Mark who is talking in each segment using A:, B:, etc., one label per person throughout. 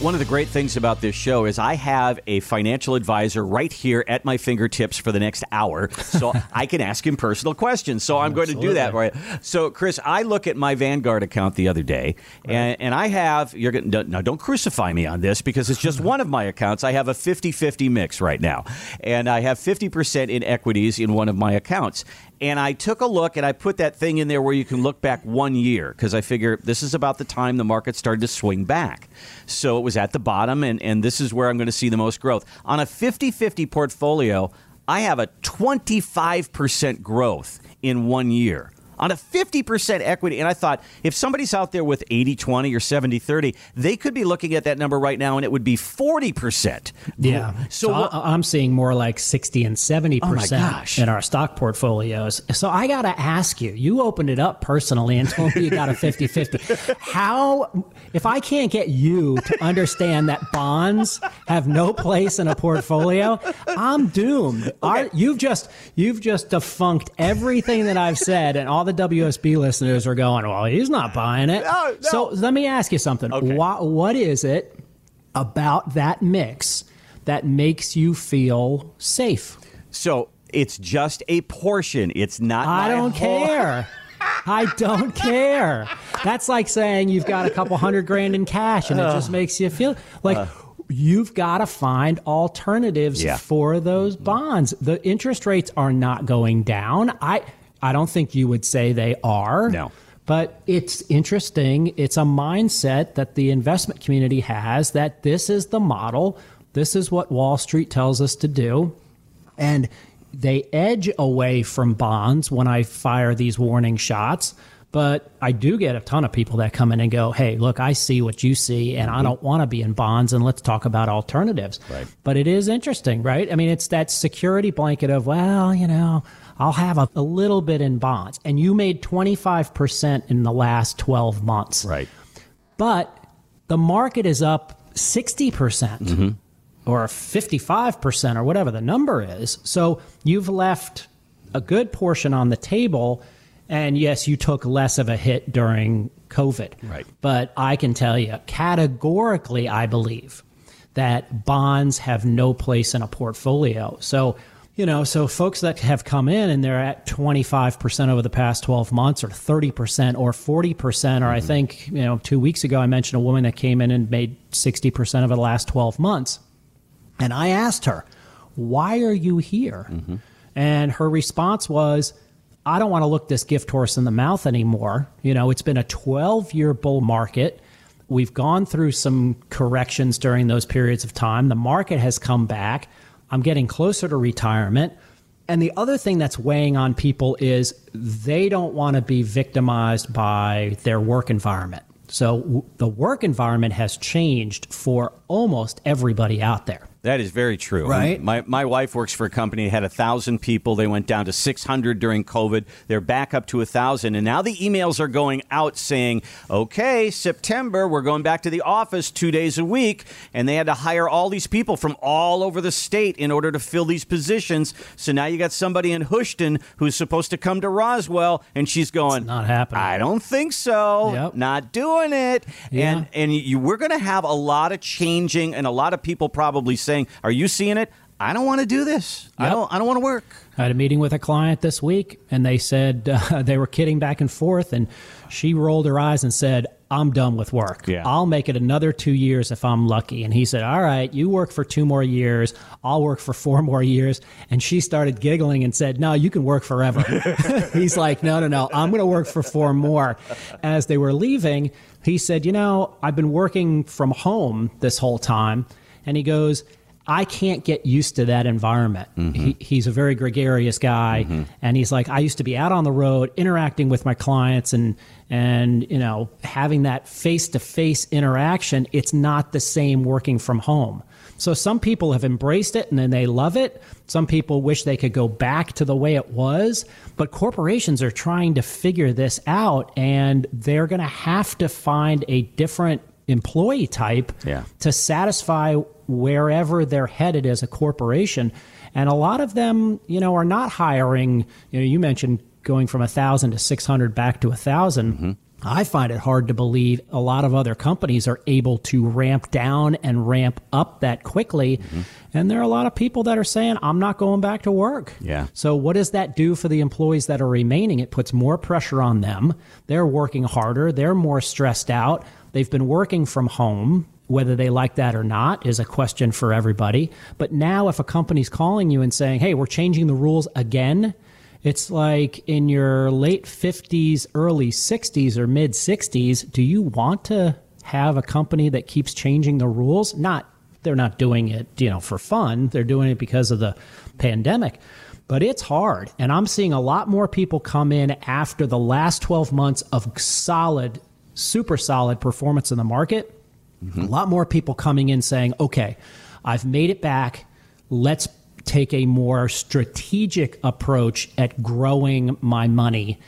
A: One of the great things about this show is I have a financial advisor right here at my fingertips for the next hour, so I can ask him personal questions. So I'm going to do that. Right. So, Chris, I look at my Vanguard account the other day, right. and, and I have you're going now don't crucify me on this because it's just one of my accounts. I have a 50-50 mix right now, and I have 50% in equities in one of my accounts. And I took a look and I put that thing in there where you can look back one year because I figure this is about the time the market started to swing back. So it was at the bottom, and, and this is where I'm going to see the most growth. On a 50 50 portfolio, I have a 25% growth in one year on a 50% equity. And I thought if somebody's out there with 80 20 or 70 30, they could be looking at that number right now and it would be 40%.
B: Yeah. So, so I, am seeing more like 60 and 70% oh in our stock portfolios. So I got to ask you, you opened it up personally and told me you got a 50 50. How, if I can't get you to understand that bonds have no place in a portfolio, I'm doomed. Okay. Our, you've just, you've just defunct everything that I've said and all the WSB listeners are going, well, he's not buying it. No, no. So let me ask you something. Okay. What, what is it about that mix that makes you feel safe?
A: So it's just a portion. It's not.
B: I don't whole- care. I don't care. That's like saying you've got a couple hundred grand in cash and it just makes you feel like. Uh, you've got to find alternatives yeah. for those bonds. The interest rates are not going down. I I don't think you would say they are.
A: No.
B: But it's interesting. It's a mindset that the investment community has that this is the model. This is what Wall Street tells us to do. And they edge away from bonds when I fire these warning shots. But I do get a ton of people that come in and go, hey, look, I see what you see, and mm-hmm. I don't want to be in bonds, and let's talk about alternatives.
A: Right.
B: But it is interesting, right? I mean, it's that security blanket of, well, you know, I'll have a, a little bit in bonds. And you made 25% in the last 12 months.
A: Right.
B: But the market is up 60%. percent mm hmm Or 55%, or whatever the number is. So you've left a good portion on the table. And yes, you took less of a hit during COVID.
A: Right.
B: But I can tell you, categorically, I believe that bonds have no place in a portfolio. So you know, so folks that have come in and they're at 25% over the past 12 months or 30% or 40%, or mm-hmm. I think, you know, two weeks ago I mentioned a woman that came in and made 60% over the last 12 months. And I asked her, why are you here? Mm-hmm. And her response was, I don't want to look this gift horse in the mouth anymore. You know, it's been a 12 year bull market. We've gone through some corrections during those periods of time. The market has come back. I'm getting closer to retirement. And the other thing that's weighing on people is they don't want to be victimized by their work environment. So the work environment has changed for almost everybody out there.
A: That is very true.
B: Right.
A: My, my wife works for a company that had a thousand people. They went down to 600 during COVID. They're back up to a thousand. And now the emails are going out saying, okay, September, we're going back to the office two days a week. And they had to hire all these people from all over the state in order to fill these positions. So now you got somebody in Houston who's supposed to come to Roswell and she's going,
B: it's not happening.
A: I don't think so.
B: Yep.
A: Not doing it. Yeah. And, and you, we're going to have a lot of changing and a lot of people probably saying, "Are you seeing it? I don't want to do this. Yep. I don't. I don't want to work."
B: I had a meeting with a client this week, and they said uh, they were kidding back and forth, and she rolled her eyes and said, "I'm done with work.
A: Yeah.
B: I'll make it another two years if I'm lucky." And he said, "All right, you work for two more years. I'll work for four more years." And she started giggling and said, "No, you can work forever." He's like, "No, no, no. I'm going to work for four more." As they were leaving, he said, "You know, I've been working from home this whole time." And he goes, I can't get used to that environment. Mm-hmm. He, he's a very gregarious guy, mm-hmm. and he's like, I used to be out on the road interacting with my clients and and you know having that face to face interaction. It's not the same working from home. So some people have embraced it and then they love it. Some people wish they could go back to the way it was. But corporations are trying to figure this out, and they're going to have to find a different employee type
A: yeah.
B: to satisfy wherever they're headed as a corporation. And a lot of them, you know, are not hiring. You know, you mentioned going from a thousand to six hundred back to a 1000 mm-hmm. I find it hard to believe a lot of other companies are able to ramp down and ramp up that quickly. Mm-hmm. And there are a lot of people that are saying, I'm not going back to work.
A: Yeah.
B: So, what does that do for the employees that are remaining? It puts more pressure on them. They're working harder, they're more stressed out. They've been working from home. Whether they like that or not is a question for everybody. But now, if a company's calling you and saying, hey, we're changing the rules again, it's like in your late 50s, early 60s, or mid 60s, do you want to have a company that keeps changing the rules? Not, they're not doing it, you know, for fun. They're doing it because of the pandemic. But it's hard. And I'm seeing a lot more people come in after the last 12 months of solid, super solid performance in the market. Mm-hmm. A lot more people coming in saying, okay, I've made it back. Let's take a more strategic approach at growing my money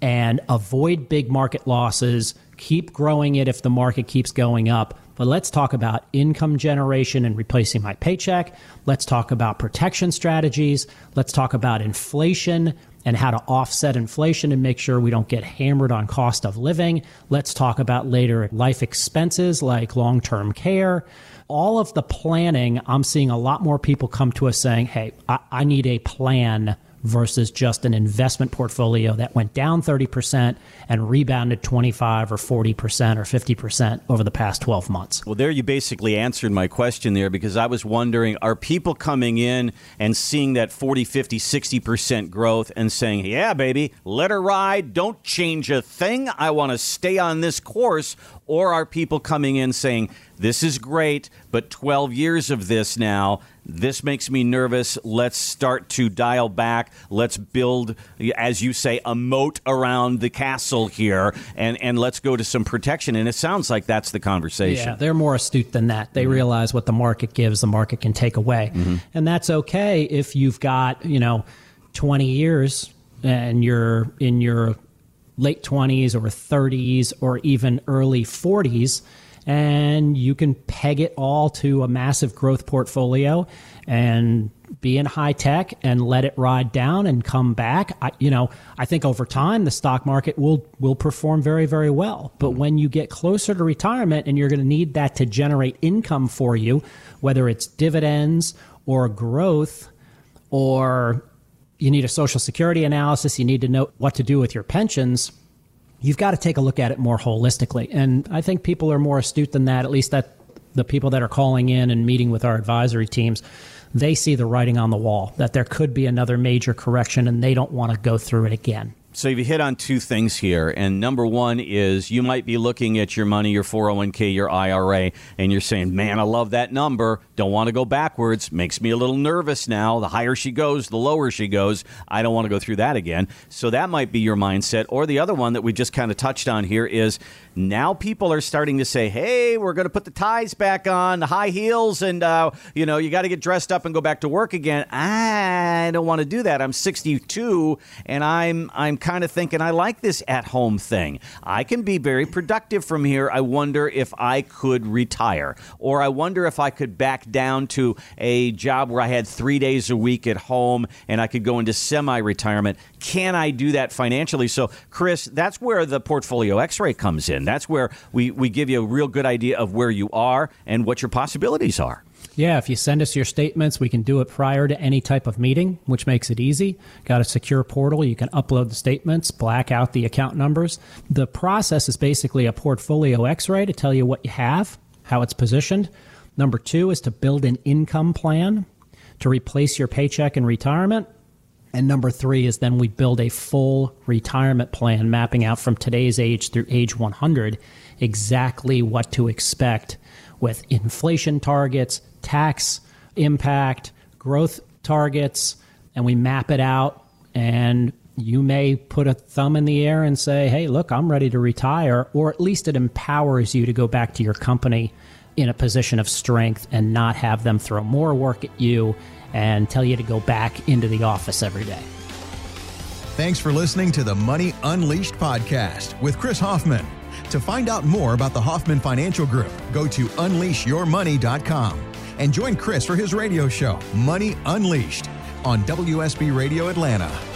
B: and avoid big market losses, keep growing it if the market keeps going up. But let's talk about income generation and replacing my paycheck. Let's talk about protection strategies. Let's talk about inflation and how to offset inflation and make sure we don't get hammered on cost of living. Let's talk about later life expenses like long term care all of the planning, I'm seeing a lot more people come to us saying, hey, I, I need a plan versus just an investment portfolio that went down 30% and rebounded 25 or 40% or 50% over the past 12 months.
A: Well, there you basically answered my question there because I was wondering are people coming in and seeing that 40, 50, 60% growth and saying, yeah, baby, let her ride, don't change a thing, I want to stay on this course? Or are people coming in saying, this is great, but 12 years of this now, this makes me nervous. Let's start to dial back. Let's build, as you say, a moat around the castle here, and, and let's go to some protection. And it sounds like that's the conversation.
B: Yeah, they're more astute than that. They mm-hmm. realize what the market gives, the market can take away. Mm-hmm. And that's okay if you've got, you know, 20 years and you're in your late 20s or 30s or even early 40s and you can peg it all to a massive growth portfolio and be in high tech and let it ride down and come back. I, you know, I think over time the stock market will will perform very very well. But when you get closer to retirement and you're going to need that to generate income for you, whether it's dividends or growth or you need a social security analysis, you need to know what to do with your pensions you've got to take a look at it more holistically. And I think people are more astute than that, at least that the people that are calling in and meeting with our advisory teams, they see the writing on the wall that there could be another major correction and they don't want to go through it again.
A: So you hit on two things here, and number one is you might be looking at your money, your 401k, your IRA, and you're saying, "Man, I love that number. Don't want to go backwards. Makes me a little nervous now. The higher she goes, the lower she goes. I don't want to go through that again." So that might be your mindset. Or the other one that we just kind of touched on here is now people are starting to say, "Hey, we're going to put the ties back on, the high heels, and uh, you know, you got to get dressed up and go back to work again." I don't want to do that. I'm 62, and I'm I'm kind of thinking I like this at home thing. I can be very productive from here. I wonder if I could retire, or I wonder if I could back down to a job where I had three days a week at home and I could go into semi retirement. Can I do that financially? So, Chris, that's where the portfolio x ray comes in. That's where we, we give you a real good idea of where you are and what your possibilities are.
B: Yeah, if you send us your statements, we can do it prior to any type of meeting, which makes it easy. Got a secure portal. You can upload the statements, black out the account numbers. The process is basically a portfolio x ray to tell you what you have, how it's positioned. Number two is to build an income plan to replace your paycheck in retirement. And number three is then we build a full retirement plan mapping out from today's age through age 100 exactly what to expect with inflation targets, tax impact, growth targets, and we map it out. And you may put a thumb in the air and say, hey, look, I'm ready to retire. Or at least it empowers you to go back to your company in a position of strength and not have them throw more work at you and tell you to go back into the office every day.
C: Thanks for listening to the Money Unleashed podcast with Chris Hoffman. To find out more about the Hoffman Financial Group, go to unleashyourmoney.com and join Chris for his radio show, Money Unleashed, on WSB Radio Atlanta.